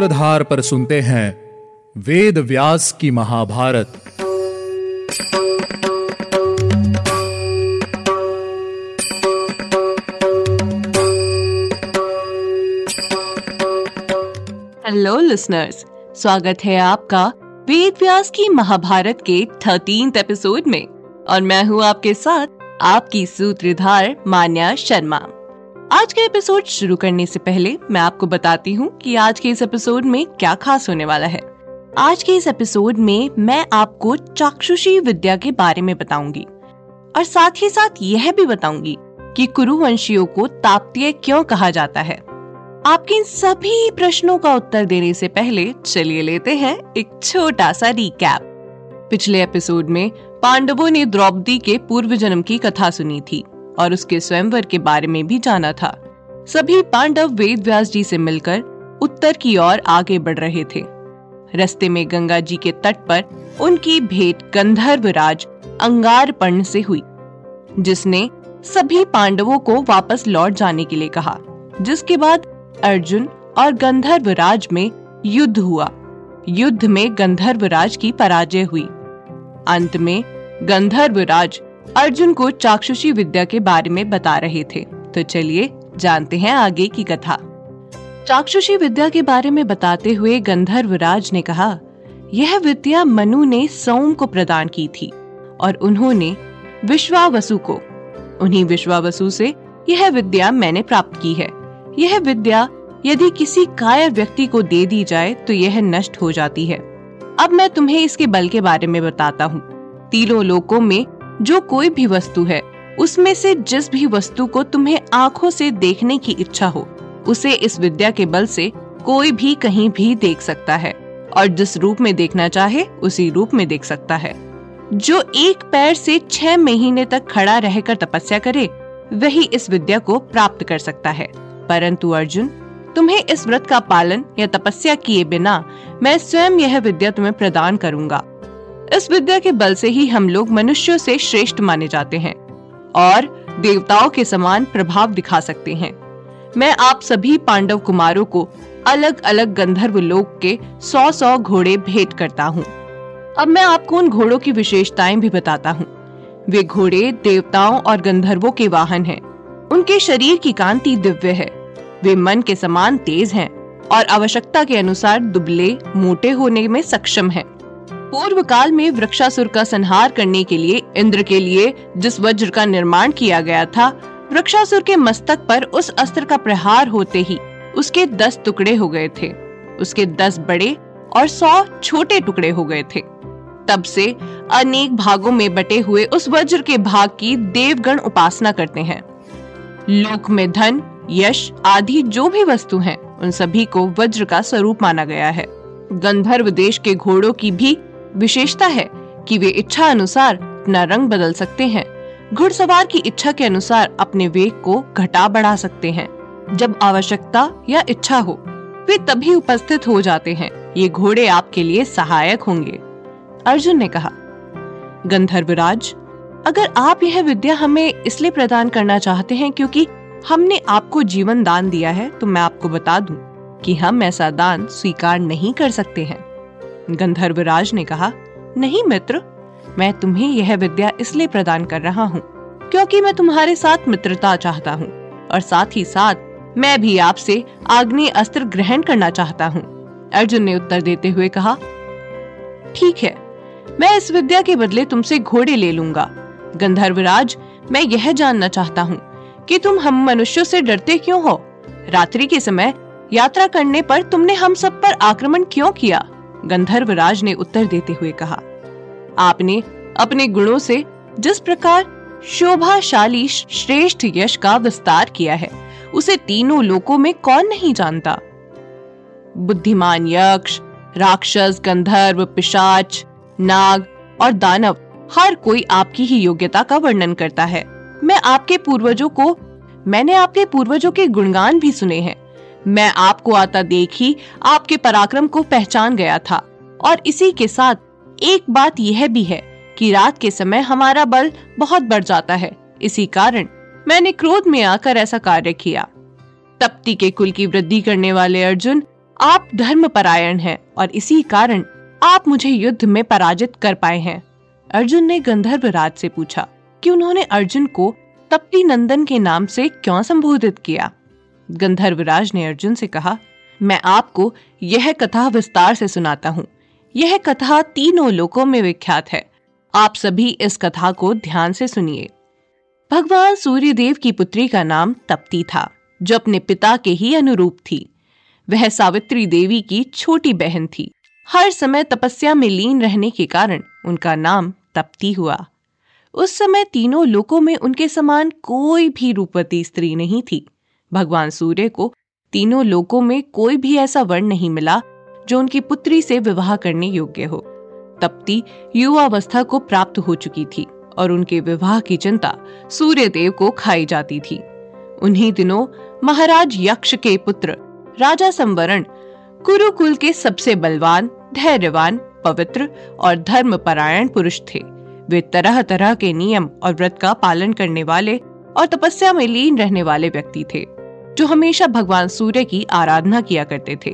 सूत्रधार पर सुनते हैं वेद व्यास की महाभारत। हेलो लिसनर्स स्वागत है आपका वेद व्यास की महाभारत के थर्टीन एपिसोड में। और मैं हूँ आपके साथ आपकी सूत्रधार मान्या शर्मा। आज का एपिसोड शुरू करने से पहले मैं आपको बताती हूँ कि आज के इस एपिसोड में क्या खास होने वाला है। आज के इस एपिसोड में मैं आपको चाक्षुषी विद्या के बारे में बताऊँगी। और साथ ही साथ यह भी बताऊँगी कि कुरुवंशियों को ताप्तीय क्यों कहा जाता है। आपके इन सभी प्रश्नों का उत्तर देने से पहले चलिए लेते हैं एक छोटा सा रिकैप पिछले एपिसोड में पांडवों ने द्रौपदी के पूर्व जन्म की कथा सुनी थी। और उसके स्वयंवर के बारे में भी जाना था। सभी पांडव वेद व्यास जी से मिलकर उत्तर की ओर आगे बढ़ रहे थे। रस्ते में गंगा जी के तट पर उनकी भेंट गंधर्व राज अंगारपर्ण से हुई, जिसने सभी पांडवों को वापस लौट जाने के लिए कहा, जिसके बाद अर्जुन और गंधर्व राज में युद्ध हुआ। युद्ध में गंधर्व राज की पराजय हुई। अंत में गंधर्व राज अर्जुन को चाक्षुषी विद्या के बारे में बता रहे थे। तो चलिए, जानते हैं आगे की कथा। चाक्षुषी विद्या के बारे में बताते हुए गंधर्व राज ने कहा, यह विद्या मनु ने सोम को प्रदान की थी और उन्होंने विश्वावसु को। उन्हीं विश्वावसु से यह विद्या मैंने प्राप्त की है। यह विद्या यदि किसी कायर व्यक्ति को दे दी जाए तो यह नष्ट हो जाती है। अब मैं तुम्हें इसके बल के बारे में बताता हूँ। तीनों लोकों में जो कोई भी वस्तु है, उसमें से जिस भी वस्तु को तुम्हें आँखों से देखने की इच्छा हो, उसे इस विद्या के बल से कोई भी कहीं भी देख सकता है, और जिस रूप में देखना चाहे, उसी रूप में देख सकता है। जो एक पैर से छह महीने तक खड़ा रहकर तपस्या करे, वही इस विद्या को प्राप्त कर सकता है। परंतु अर्जुन, तुम्हें इस व्रत का पालन या तपस्या किए बिना, मैं स्वयं यह विद्या तुम्हें प्रदान करूँगा। इस विद्या के बल से ही हम लोग मनुष्यों से श्रेष्ठ माने जाते हैं और देवताओं के समान प्रभाव दिखा सकते हैं मैं आप सभी पांडव कुमारों को अलग अलग गंधर्व लोक के सौ सौ घोड़े भेंट करता हूँ अब मैं आपको उन घोड़ों की विशेषताएँ भी बताता हूँ वे घोड़े देवताओं और गंधर्वों के वाहन हैं। उनके शरीर की कांति दिव्य है वे मन के समान तेज हैं और आवश्यकता के अनुसार दुबले, मोटे होने में सक्षम हैं। पूर्व काल में वृक्षासुर का संहार करने के लिए इंद्र के लिए जिस वज्र का निर्माण किया गया था वृक्षासुर के मस्तक पर उस अस्त्र का प्रहार होते ही उसके दस टुकड़े हो गए थे। उसके दस बड़े और सौ छोटे टुकड़े हो गए थे। तब से अनेक भागों में बटे हुए उस वज्र के भाग की देवगण उपासना करते हैं। लोक में धन यश आदि जो भी वस्तु हैं, उन सभी को वज्र का स्वरूप माना गया है। गंधर्व देश के घोड़ों की भी विशेषता है कि वे इच्छा अनुसार अपना रंग बदल सकते हैं। घुड़सवार की इच्छा के अनुसार अपने वेग को घटा बढ़ा सकते हैं। जब आवश्यकता या इच्छा हो, वे तभी उपस्थित हो जाते हैं। ये घोड़े आपके लिए सहायक होंगे। अर्जुन ने कहा, गंधर्वराज, अगर आप यह विद्या हमें इसलिए प्रदान करना चाहते हैं क्योंकि हमने आपको जीवन दान दिया है तो मैं आपको बता दूँ कि हम ऐसा दान स्वीकार नहीं कर सकते हैं। गंधर्वराज ने कहा, नहीं मित्र, मैं तुम्हें यह विद्या इसलिए प्रदान कर रहा हूँ, क्योंकि मैं तुम्हारे साथ मित्रता चाहता हूँ, और साथ ही साथ मैं भी आपसे आग्नि अस्त्र ग्रहण करना चाहता हूँ। अर्जुन ने उत्तर देते हुए कहा, ठीक है, मैं इस विद्या के बदले तुमसे घोड़े ले लूँगा। गंधर्वराज, मैं यह जानना चाहता हूँ कि तुम हम मनुष्यों से डरते क्यों हो? रात्रि के समय यात्रा करने पर तुमने हम सब पर आक्रमण क्यों किया? गंधर्व राज ने उत्तर देते हुए कहा, आपने अपने गुणों से जिस प्रकार शोभाशाली श्रेष्ठ यश का विस्तार किया है, उसे तीनों लोकों में कौन नहीं जानता? बुद्धिमान यक्ष, राक्षस, गंधर्व, पिशाच, नाग और दानव, हर कोई आपकी ही योग्यता का वर्णन करता है। मैं आपके पूर्वजों को, मैंने आपके पूर्वजों के गुणगान भी सुने हैं। मैं आपको आता देख ही आपके पराक्रम को पहचान गया था। और इसी के साथ एक बात यह भी है कि रात के समय हमारा बल बहुत बढ़ जाता है। इसी कारण मैंने क्रोध में आकर ऐसा कार्य किया। तप्ती के कुल की वृद्धि करने वाले अर्जुन, आप धर्म परायण हैं और इसी कारण आप मुझे युद्ध में पराजित कर पाए हैं। अर्जुन ने गंधर्व राज से पूछा कि उन्होंने अर्जुन को तप्ती नंदन के नाम से क्यों संबोधित किया? गंधर्व राज ने अर्जुन से कहा, मैं आपको यह कथा विस्तार से सुनाता हूँ। यह कथा तीनों लोकों में विख्यात है। आप सभी इस कथा को ध्यान से सुनिए। भगवान सूर्य देव की पुत्री का नाम तप्ती था, जो अपने पिता के ही अनुरूप थी। वह सावित्री देवी की छोटी बहन थी। हर समय तपस्या में लीन रहने के कारण उनका नाम तप्ती हुआ। उस समय तीनों लोकों में उनके समान कोई भी रूपवती स्त्री नहीं थी। भगवान सूर्य को तीनों लोकों में कोई भी ऐसा वर्ण नहीं मिला जो उनकी पुत्री से विवाह करने योग्य हो। तप्ती युवावस्था को प्राप्त हो चुकी थी और उनके विवाह की चिंता सूर्य देव को खाई जाती थी। उन्हीं दिनों महाराज यक्ष के पुत्र राजा संवरण कुरुकुल के सबसे बलवान, धैर्यवान, पवित्र और धर्म परायण पुरुष थे। वे तरह तरह के नियम और व्रत का पालन करने वाले और तपस्या में लीन रहने वाले व्यक्ति थे। जो हमेशा भगवान सूर्य की आराधना किया करते थे।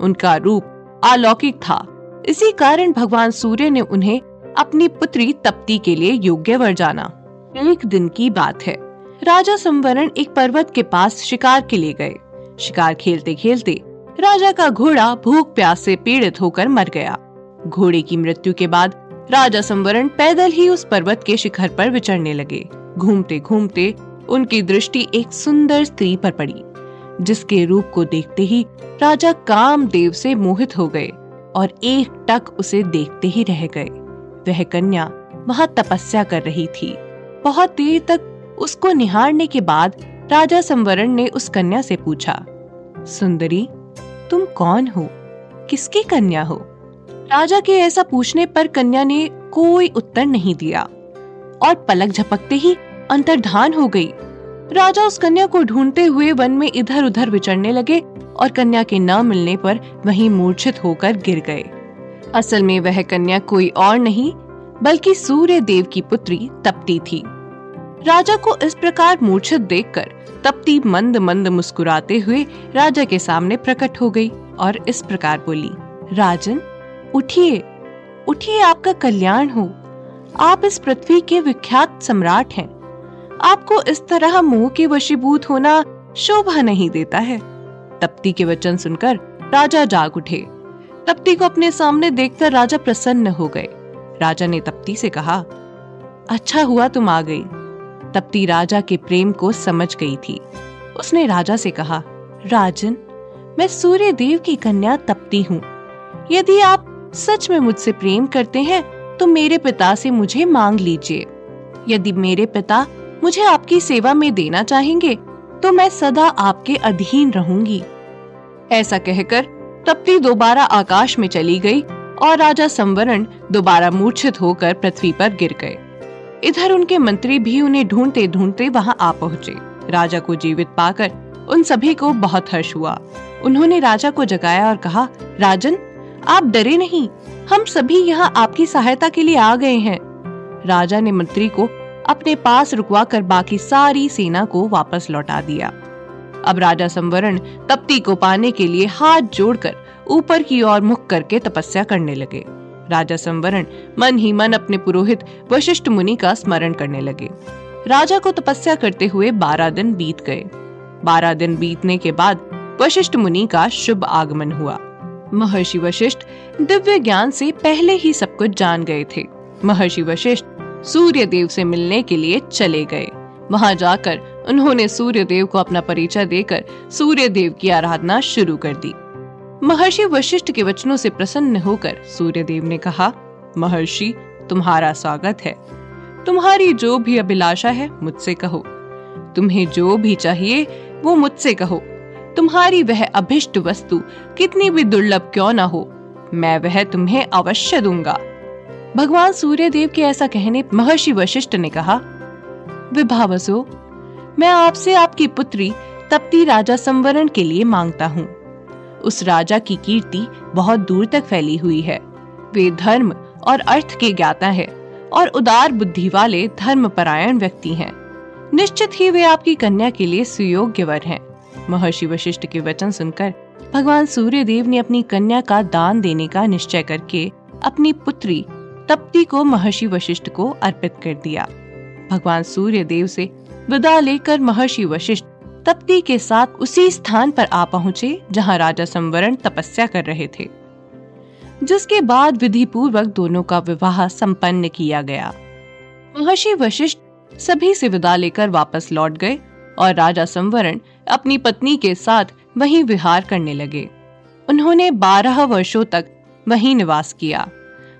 उनका रूप अलौकिक था। इसी कारण भगवान सूर्य ने उन्हें अपनी पुत्री तप्ती के लिए योग्य वर जाना। एक दिन की बात है। राजा संवरण एक पर्वत के पास शिकार के लिए गए। शिकार खेलते खेलते राजा का घोड़ा भूख प्यास से पीड़ित होकर मर गया। घोड़े की मृत्यु के बाद राजा संवरण पैदल ही उस पर्वत के शिखर पर विचरने लगे। घूमते घूमते उनकी दृष्टि एक सुंदर स्त्री पर पड़ी, जिसके रूप को देखते ही राजा कामदेव से मोहित हो गए और एक टक उसे देखते ही रह गए। वह कन्या वहाँ तपस्या कर रही थी। बहुत देर तक उसको निहारने के बाद राजा संवरण ने उस कन्या से पूछा, सुंदरी, तुम कौन हो? किसकी कन्या हो? राजा के ऐसा पूछने पर कन्या ने कोई उत्तर नहीं दिया और पलक झपकते ही अंतर्धान हो गई। राजा उस कन्या को ढूंढते हुए वन में इधर उधर विचरने लगे और कन्या के न मिलने पर वहीं मूर्छित होकर गिर गए। असल में वह कन्या कोई और नहीं, बल्कि सूर्य देव की पुत्री तपती थी। राजा को इस प्रकार मूर्छित देखकर तपती मंद मंद मुस्कुराते हुए राजा के सामने प्रकट हो गई और इस प्रकार बोली, राजन, उठिए उठिए, आपका कल्याण हो। आप इस पृथ्वी के विख्यात सम्राट हैं। आपको इस तरह मोह के वशीभूत होना शोभा नहीं देता है। तप्ती के वचन सुनकर राजा जाग उठे। तप्ती को अपने सामने देखकर राजा प्रसन्न हो गए। राजा ने तप्ती से कहा अच्छा हुआ तुम आ गई। तप्ती राजा के प्रेम को समझ गई थी। उसने राजा से कहा, राजन, मैं सूर्य देव की कन्या तप्ती हूँ। यदि आप सच में मुझसे प्रेम करते हैं तो मेरे पिता से मुझे मांग लीजिए। यदि मेरे पिता मुझे आपकी सेवा में देना चाहेंगे तो मैं सदा आपके अधीन रहूँगी। ऐसा कहकर तप्ती दोबारा आकाश में चली गई और राजा संवरण दोबारा मूर्छित होकर पृथ्वी पर गिर गए। इधर उनके मंत्री भी उन्हें ढूंढते ढूंढते वहाँ आ पहुँचे। राजा को जीवित पाकर उन सभी को बहुत हर्ष हुआ। उन्होंने राजा को जगाया और कहा, राजन, आप डरे नहीं। हम सभी यहाँ आपकी सहायता के लिए आ गए हैं। राजा ने मंत्री को अपने पास रुकवा कर बाकी सारी सेना को वापस लौटा दिया। अब राजा संवरण तप्ती को पाने के लिए हाथ जोड़कर ऊपर की ओर मुख करके तपस्या करने लगे। राजा संवरण मन ही मन अपने पुरोहित वशिष्ठ मुनि का स्मरण करने लगे। राजा को तपस्या करते हुए बारह दिन बीत गए। बारह दिन बीतने के बाद वशिष्ठ मुनि का शुभ आगमन हुआ। महर्षि वशिष्ठ दिव्य ज्ञान से पहले ही सब कुछ जान गए थे। महर्षि वशिष्ठ सूर्य देव से मिलने के लिए चले गए। वहाँ जाकर उन्होंने सूर्य देव को अपना परिचय देकर सूर्य देव की आराधना शुरू कर दी। महर्षि वशिष्ठ के वचनों से प्रसन्न होकर सूर्य देव ने कहा, महर्षि, तुम्हारा स्वागत है। तुम्हारी जो भी अभिलाषा है, मुझसे कहो। तुम्हें जो भी चाहिए, वो मुझसे कहो। तुम्हारी वह अभिष्ट वस्तु कितनी भी दुर्लभ क्यों ना हो, मैं वह तुम्हें अवश्य दूँगा। भगवान सूर्य देव के ऐसा कहने महर्षि वशिष्ठ ने कहा, विभावसो, मैं आपसे आपकी पुत्री तप्ती राजा संवरण के लिए माँगता हूँ उस राजा की कीर्ति बहुत दूर तक फैली हुई है वे धर्म और अर्थ के ज्ञाता है और उदार बुद्धि वाले धर्म परायण व्यक्ति हैं। निश्चित ही वे आपकी कन्या के लिए सुयोग्य वर हैं। महर्षि वशिष्ठ के वचन सुनकर भगवान सूर्य देव ने अपनी कन्या का दान देने का निश्चय करके अपनी पुत्री तप्ती को महर्षि वशिष्ठ को अर्पित कर दिया। भगवान सूर्य देव से विदा लेकर महर्षि वशिष्ठ तप्ती के साथ उसी स्थान पर आ पहुँचे, जहाँ राजा संवरण तपस्या कर रहे थे, जिसके बाद विधि पूर्वक दोनों का विवाह संपन्न किया गया। महर्षि वशिष्ठ सभी से विदा लेकर वापस लौट गए और राजा संवरण अपनी पत्नी के साथ वहीं विहार करने लगे। उन्होंने बारह वर्षों तक वहीं निवास किया।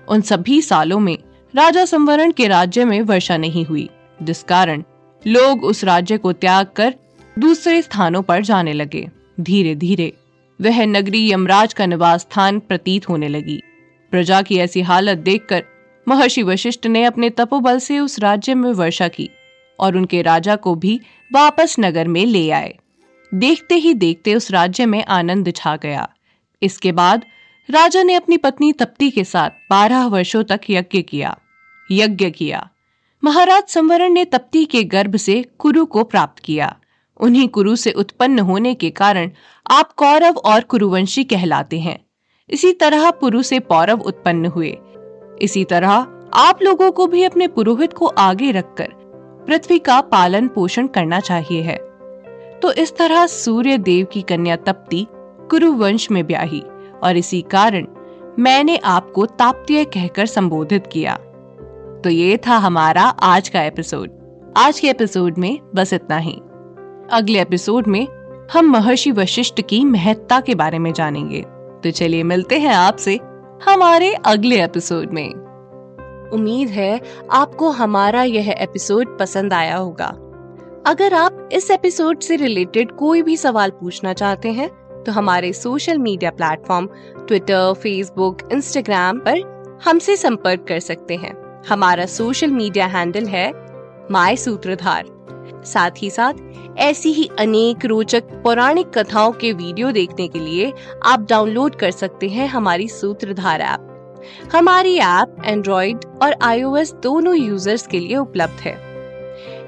उन सभी सालों में राजा संवरण के राज्य में वर्षा नहीं हुई। जिस कारण लोग उस राज्य को त्याग कर दूसरे स्थानों पर जाने लगे। धीरे धीरे वह नगरी यमराज का निवास स्थान प्रतीत होने लगी। प्रजा की ऐसी हालत देखकर महर्षि वशिष्ठ ने अपने तपोबल से उस राज्य में वर्षा की और उनके राजा को भी वापस नगर में ले आए। देखते ही देखते उस राज्य में आनंद छा गया। इसके बाद राजा ने अपनी पत्नी तप्ती के साथ बारह वर्षों तक यज्ञ किया। यज्ञ किया। महाराज संवरण ने तप्ती के गर्भ से कुरु को प्राप्त किया। उन्हीं कुरु से उत्पन्न होने के कारण आप कौरव और कुरुवंशी कहलाते हैं। इसी तरह पुरु से पौरव उत्पन्न हुए। इसी तरह आप लोगों को भी अपने पुरोहित को आगे रखकर पृथ्वी का पालन पोषण करना चाहिए है। तो इस तरह सूर्य देव की कन्या तप्ती कुरुवंश में ब्याही। और इसी कारण मैंने आपको ताप्तीय कहकर संबोधित किया। तो ये था हमारा आज का एपिसोड। आज के एपिसोड में बस इतना ही। अगले एपिसोड में हम महर्षि वशिष्ठ की महत्ता के बारे में जानेंगे। तो चलिए मिलते हैं आपसे हमारे अगले एपिसोड में। उम्मीद है आपको हमारा यह एपिसोड पसंद आया होगा। अगर आप इस एपिसोड से रिलेटेड कोई भी सवाल पूछना चाहते हैं तो हमारे social media platform Twitter Facebook Instagram पर हमसे संपर्क कर सकते हैं। हमारा सोशल मीडिया हैंडल है माई सूत्रधार साथ ही साथ, ऐसी ही अनेक रोचक पौराणिक कथाओं के वीडियो देखने के लिए आप डाउनलोड कर सकते हैं हमारी सूत्रधार ऐप हमारी ऐप एंड्रॉइड और आईओएस दोनों यूज़र्स के लिए उपलब्ध है।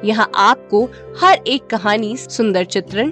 यहाँ आपको हर एक कहानी, सुंदर चित्रण